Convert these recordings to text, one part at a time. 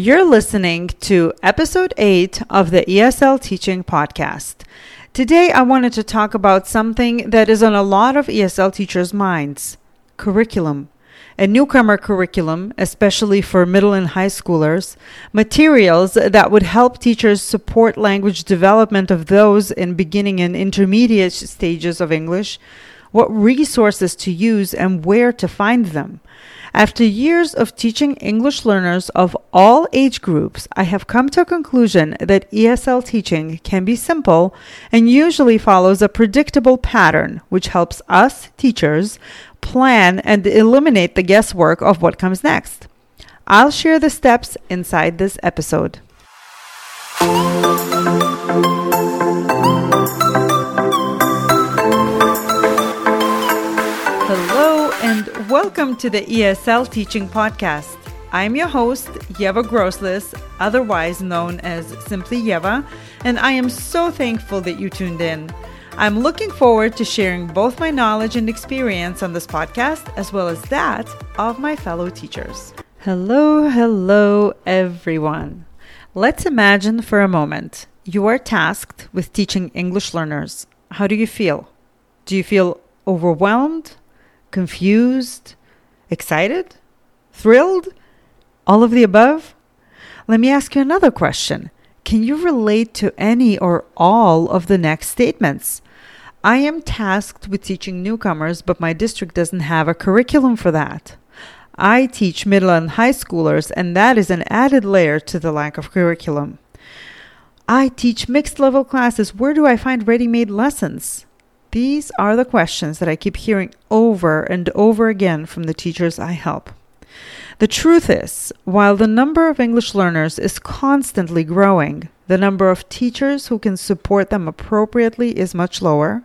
You're listening to episode 8 of the ESL Teaching Podcast. Today, I wanted to talk about something that is on a lot of ESL teachers' minds curriculum. A newcomer curriculum, especially for middle and high schoolers, materials that would help teachers support language development of those in beginning and intermediate stages of English, what resources to use and where to find them. After years of teaching English learners of all age groups, I have come to a conclusion that ESL teaching can be simple and usually follows a predictable pattern, which helps us, teachers, plan and eliminate the guesswork of what comes next. I'll share the steps inside this episode. Welcome to the ESL Teaching Podcast. I'm your host, Yeva Groslis, otherwise known as Simply Yeva, and I am so thankful that you tuned in. I'm looking forward to sharing both my knowledge and experience on this podcast, as well as that of my fellow teachers. Hello, hello, everyone. Let's imagine for a moment you are tasked with teaching English learners. How do you feel? Do you feel overwhelmed, confused, excited, thrilled? All of the above? Let me ask you another question. Can you relate to any or all of the next statements? I am tasked with teaching newcomers, but my district doesn't have a curriculum for that. I teach middle and high schoolers, and that is an added layer to the lack of curriculum. I teach mixed level classes. Where do I find ready made lessons? These are the questions that I keep hearing over and over again from the teachers I help. The truth is, while the number of English learners is constantly growing, the number of teachers who can support them appropriately is much lower.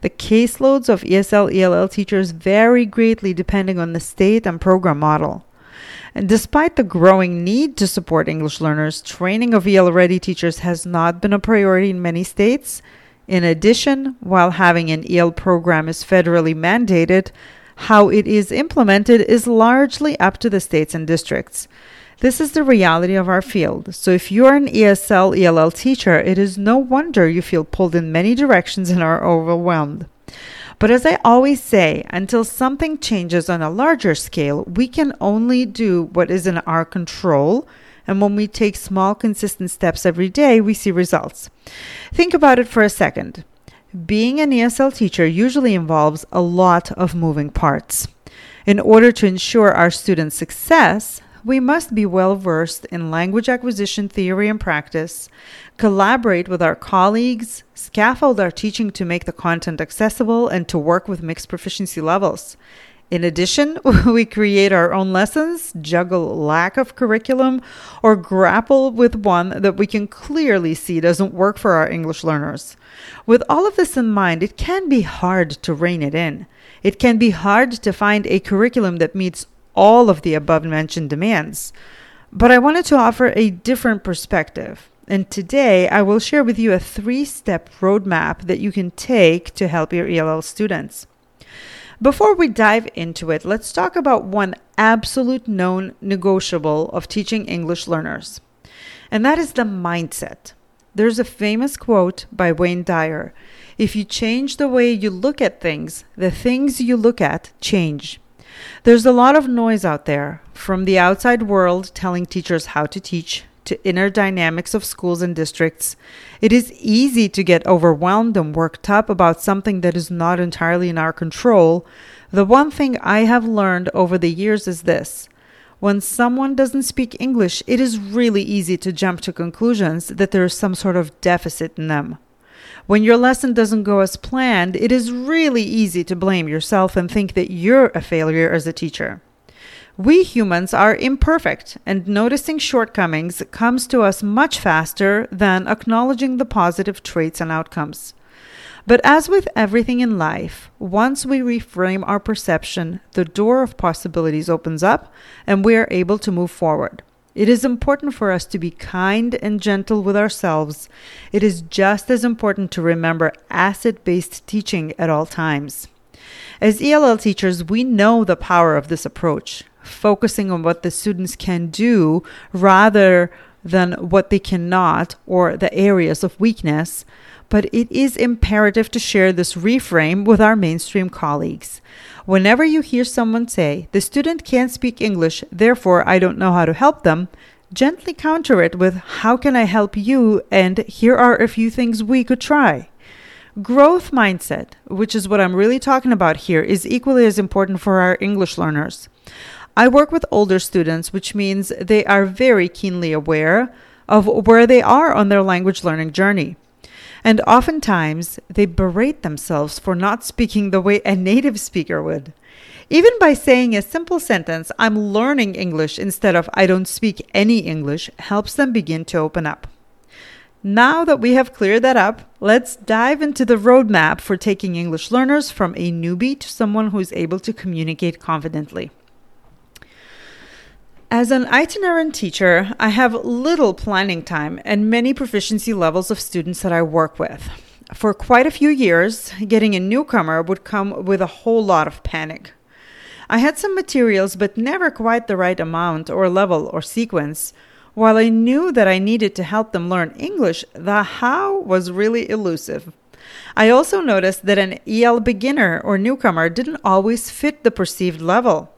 The caseloads of ESL ELL teachers vary greatly depending on the state and program model. And despite the growing need to support English learners, training of EL ready teachers has not been a priority in many states. In addition, while having an EL program is federally mandated, how it is implemented is largely up to the states and districts. This is the reality of our field. So if you are an ESL ELL teacher, it is no wonder you feel pulled in many directions and are overwhelmed. But as I always say, until something changes on a larger scale, we can only do what is in our control. And when we take small, consistent steps every day, we see results. Think about it for a second. Being an ESL teacher usually involves a lot of moving parts. In order to ensure our students' success, we must be well versed in language acquisition theory and practice, collaborate with our colleagues, scaffold our teaching to make the content accessible, and to work with mixed proficiency levels. In addition, we create our own lessons, juggle lack of curriculum, or grapple with one that we can clearly see doesn't work for our English learners. With all of this in mind, it can be hard to rein it in. It can be hard to find a curriculum that meets all of the above mentioned demands. But I wanted to offer a different perspective. And today I will share with you a three step roadmap that you can take to help your ELL students. Before we dive into it, let's talk about one absolute known negotiable of teaching English learners, and that is the mindset. There's a famous quote by Wayne Dyer If you change the way you look at things, the things you look at change. There's a lot of noise out there from the outside world telling teachers how to teach to inner dynamics of schools and districts. It is easy to get overwhelmed and worked up about something that is not entirely in our control. The one thing I have learned over the years is this. When someone doesn't speak English, it is really easy to jump to conclusions that there is some sort of deficit in them. When your lesson doesn't go as planned, it is really easy to blame yourself and think that you're a failure as a teacher. We humans are imperfect, and noticing shortcomings comes to us much faster than acknowledging the positive traits and outcomes. But as with everything in life, once we reframe our perception, the door of possibilities opens up and we are able to move forward. It is important for us to be kind and gentle with ourselves. It is just as important to remember asset based teaching at all times. As ELL teachers, we know the power of this approach. Focusing on what the students can do rather than what they cannot or the areas of weakness, but it is imperative to share this reframe with our mainstream colleagues. Whenever you hear someone say, the student can't speak English, therefore I don't know how to help them, gently counter it with, How can I help you? And here are a few things we could try. Growth mindset, which is what I'm really talking about here, is equally as important for our English learners. I work with older students, which means they are very keenly aware of where they are on their language learning journey. And oftentimes, they berate themselves for not speaking the way a native speaker would. Even by saying a simple sentence, I'm learning English instead of I don't speak any English, helps them begin to open up. Now that we have cleared that up, let's dive into the roadmap for taking English learners from a newbie to someone who is able to communicate confidently. As an itinerant teacher, I have little planning time and many proficiency levels of students that I work with. For quite a few years, getting a newcomer would come with a whole lot of panic. I had some materials, but never quite the right amount or level or sequence. While I knew that I needed to help them learn English, the how was really elusive. I also noticed that an EL beginner or newcomer didn't always fit the perceived level.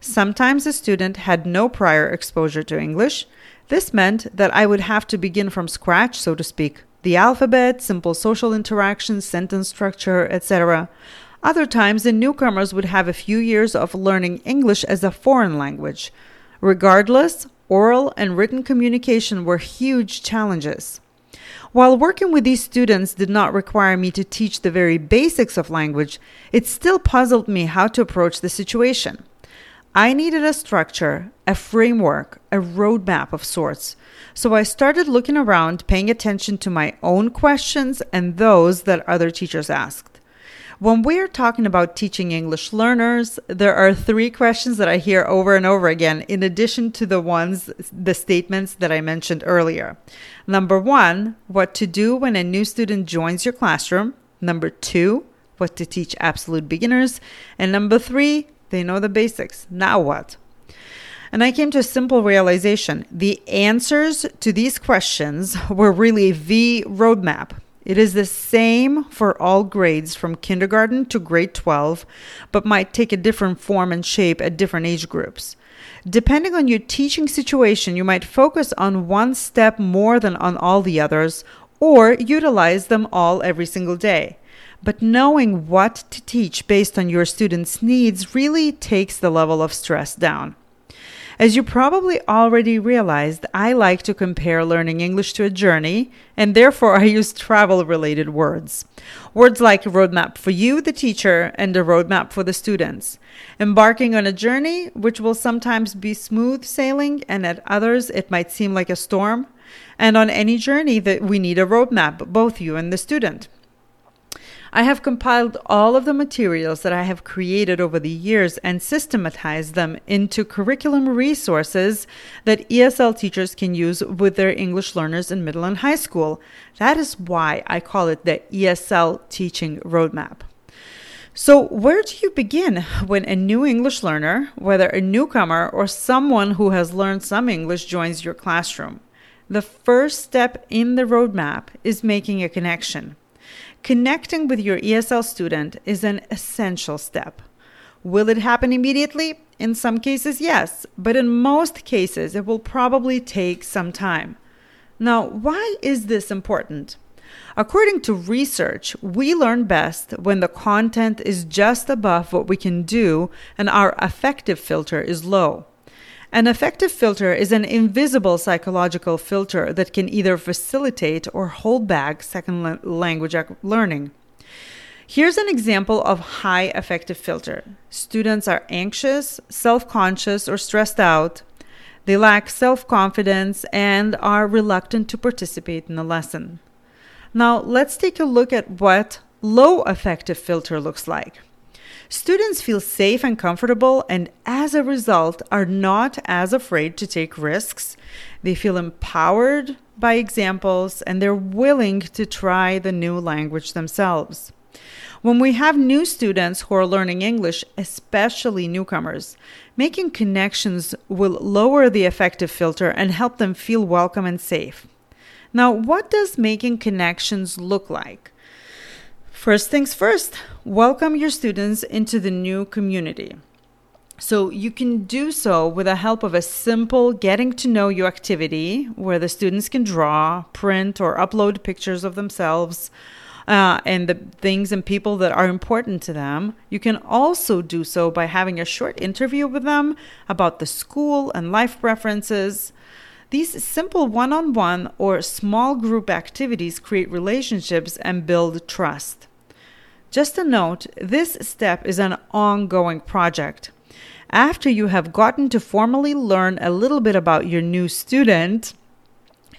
Sometimes a student had no prior exposure to English. This meant that I would have to begin from scratch, so to speak the alphabet, simple social interactions, sentence structure, etc. Other times, the newcomers would have a few years of learning English as a foreign language. Regardless, oral and written communication were huge challenges. While working with these students did not require me to teach the very basics of language, it still puzzled me how to approach the situation. I needed a structure, a framework, a roadmap of sorts. So I started looking around, paying attention to my own questions and those that other teachers asked. When we are talking about teaching English learners, there are three questions that I hear over and over again, in addition to the ones, the statements that I mentioned earlier. Number one, what to do when a new student joins your classroom. Number two, what to teach absolute beginners. And number three, they know the basics. Now what? And I came to a simple realization. The answers to these questions were really the roadmap. It is the same for all grades from kindergarten to grade 12, but might take a different form and shape at different age groups. Depending on your teaching situation, you might focus on one step more than on all the others, or utilize them all every single day. But knowing what to teach based on your students' needs really takes the level of stress down. As you probably already realized, I like to compare learning English to a journey, and therefore I use travel related words. Words like roadmap for you, the teacher, and a roadmap for the students. Embarking on a journey, which will sometimes be smooth sailing, and at others it might seem like a storm. And on any journey, that we need a roadmap, both you and the student. I have compiled all of the materials that I have created over the years and systematized them into curriculum resources that ESL teachers can use with their English learners in middle and high school. That is why I call it the ESL Teaching Roadmap. So, where do you begin when a new English learner, whether a newcomer or someone who has learned some English, joins your classroom? The first step in the roadmap is making a connection. Connecting with your ESL student is an essential step. Will it happen immediately? In some cases, yes, but in most cases, it will probably take some time. Now, why is this important? According to research, we learn best when the content is just above what we can do and our affective filter is low. An affective filter is an invisible psychological filter that can either facilitate or hold back second language learning. Here's an example of high affective filter. Students are anxious, self-conscious, or stressed out. They lack self-confidence and are reluctant to participate in the lesson. Now, let's take a look at what low affective filter looks like. Students feel safe and comfortable, and as a result, are not as afraid to take risks. They feel empowered by examples and they're willing to try the new language themselves. When we have new students who are learning English, especially newcomers, making connections will lower the affective filter and help them feel welcome and safe. Now, what does making connections look like? First things first, welcome your students into the new community. So you can do so with the help of a simple getting to know you activity where the students can draw, print, or upload pictures of themselves uh, and the things and people that are important to them. You can also do so by having a short interview with them about the school and life preferences. These simple one on one or small group activities create relationships and build trust. Just a note this step is an ongoing project. After you have gotten to formally learn a little bit about your new student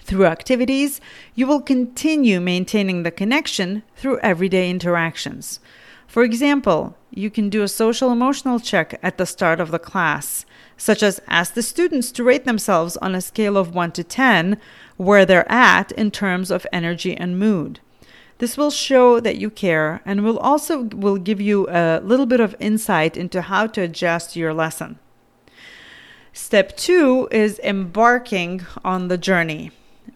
through activities, you will continue maintaining the connection through everyday interactions. For example, you can do a social emotional check at the start of the class, such as ask the students to rate themselves on a scale of 1 to 10 where they're at in terms of energy and mood. This will show that you care and will also will give you a little bit of insight into how to adjust your lesson. Step 2 is embarking on the journey.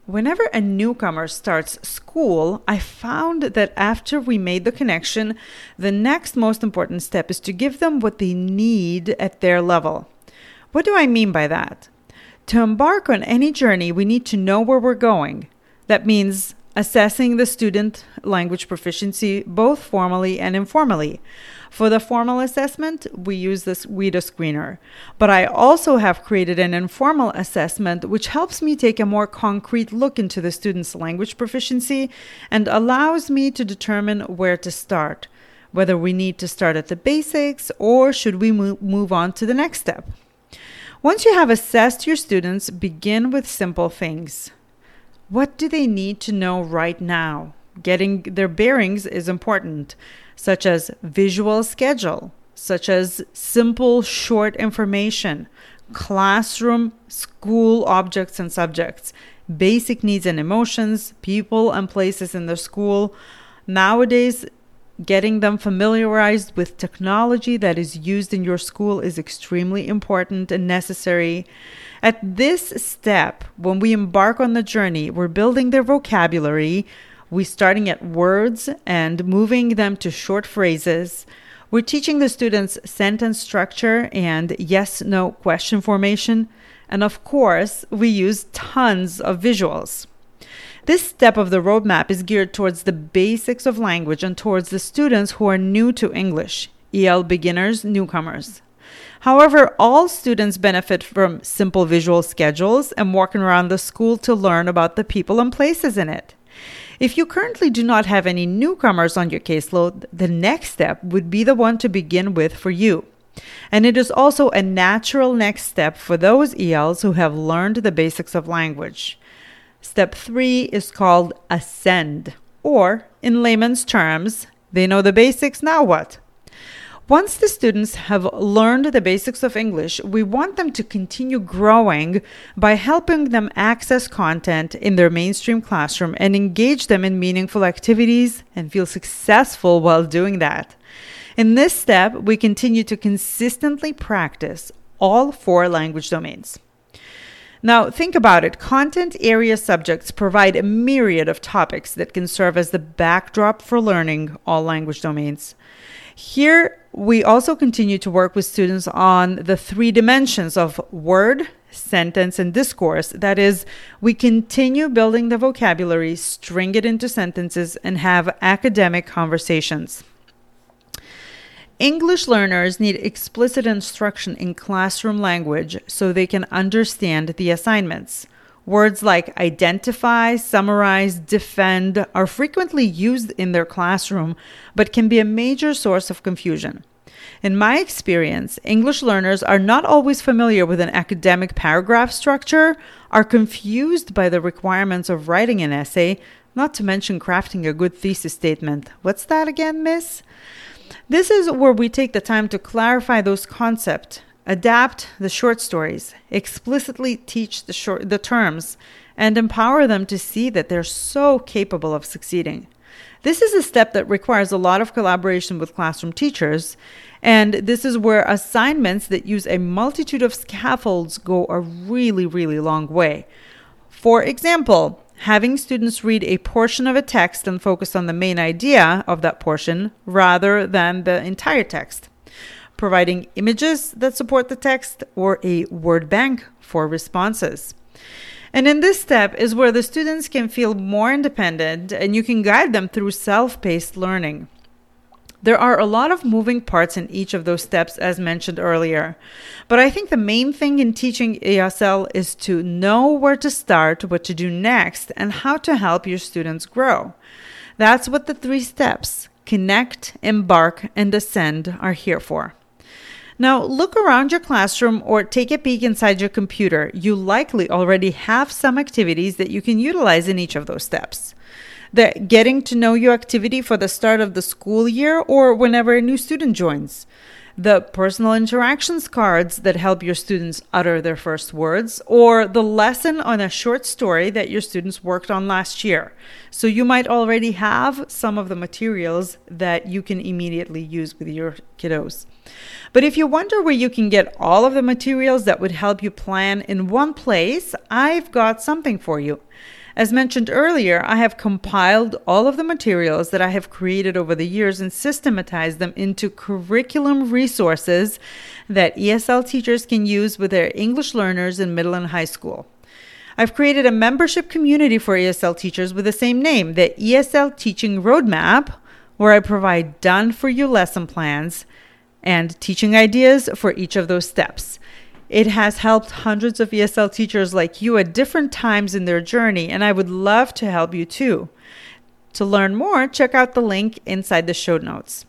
Whenever a newcomer starts school, I found that after we made the connection, the next most important step is to give them what they need at their level. What do I mean by that? To embark on any journey, we need to know where we're going. That means assessing the student language proficiency both formally and informally. For the formal assessment, we use this WIDA screener, but I also have created an informal assessment which helps me take a more concrete look into the student's language proficiency and allows me to determine where to start, whether we need to start at the basics or should we move on to the next step. Once you have assessed your students, begin with simple things. What do they need to know right now? Getting their bearings is important, such as visual schedule, such as simple short information, classroom, school objects and subjects, basic needs and emotions, people and places in the school. Nowadays, getting them familiarized with technology that is used in your school is extremely important and necessary. At this step, when we embark on the journey, we're building their vocabulary. We're starting at words and moving them to short phrases. We're teaching the students sentence structure and yes no question formation. And of course, we use tons of visuals. This step of the roadmap is geared towards the basics of language and towards the students who are new to English, EL beginners, newcomers. However, all students benefit from simple visual schedules and walking around the school to learn about the people and places in it. If you currently do not have any newcomers on your caseload, the next step would be the one to begin with for you. And it is also a natural next step for those ELs who have learned the basics of language. Step three is called ascend, or in layman's terms, they know the basics, now what? Once the students have learned the basics of English, we want them to continue growing by helping them access content in their mainstream classroom and engage them in meaningful activities and feel successful while doing that. In this step, we continue to consistently practice all four language domains. Now, think about it. Content area subjects provide a myriad of topics that can serve as the backdrop for learning all language domains. Here, we also continue to work with students on the three dimensions of word, sentence, and discourse. That is, we continue building the vocabulary, string it into sentences, and have academic conversations. English learners need explicit instruction in classroom language so they can understand the assignments. Words like identify, summarize, defend are frequently used in their classroom, but can be a major source of confusion. In my experience, English learners are not always familiar with an academic paragraph structure, are confused by the requirements of writing an essay, not to mention crafting a good thesis statement. What's that again, miss? This is where we take the time to clarify those concepts adapt the short stories, explicitly teach the short the terms, and empower them to see that they're so capable of succeeding. This is a step that requires a lot of collaboration with classroom teachers, and this is where assignments that use a multitude of scaffolds go a really, really long way. For example, having students read a portion of a text and focus on the main idea of that portion rather than the entire text, providing images that support the text, or a word bank for responses. And in this step is where the students can feel more independent and you can guide them through self paced learning. There are a lot of moving parts in each of those steps, as mentioned earlier. But I think the main thing in teaching ESL is to know where to start, what to do next, and how to help your students grow. That's what the three steps connect, embark, and ascend are here for. Now, look around your classroom or take a peek inside your computer. You likely already have some activities that you can utilize in each of those steps the getting to know you activity for the start of the school year or whenever a new student joins, the personal interactions cards that help your students utter their first words, or the lesson on a short story that your students worked on last year. So you might already have some of the materials that you can immediately use with your kiddos. But if you wonder where you can get all of the materials that would help you plan in one place, I've got something for you. As mentioned earlier, I have compiled all of the materials that I have created over the years and systematized them into curriculum resources that ESL teachers can use with their English learners in middle and high school. I've created a membership community for ESL teachers with the same name, the ESL Teaching Roadmap, where I provide done for you lesson plans and teaching ideas for each of those steps. It has helped hundreds of ESL teachers like you at different times in their journey, and I would love to help you too. To learn more, check out the link inside the show notes.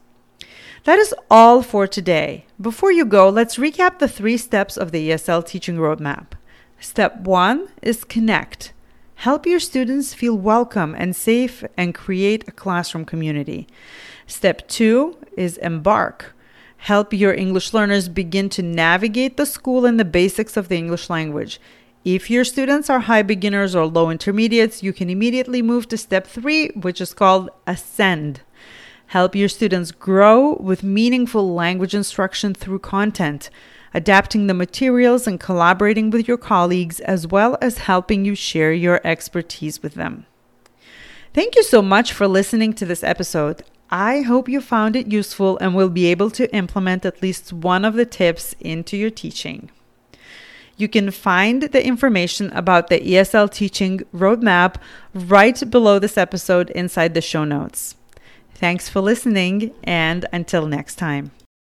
That is all for today. Before you go, let's recap the three steps of the ESL teaching roadmap. Step one is connect. Help your students feel welcome and safe and create a classroom community. Step two is embark help your English learners begin to navigate the school and the basics of the English language. If your students are high beginners or low intermediates, you can immediately move to step three, which is called Ascend. Help your students grow with meaningful language instruction through content, adapting the materials and collaborating with your colleagues, as well as helping you share your expertise with them. Thank you so much for listening to this episode. I hope you found it useful and will be able to implement at least one of the tips into your teaching. You can find the information about the ESL teaching roadmap right below this episode inside the show notes. Thanks for listening, and until next time.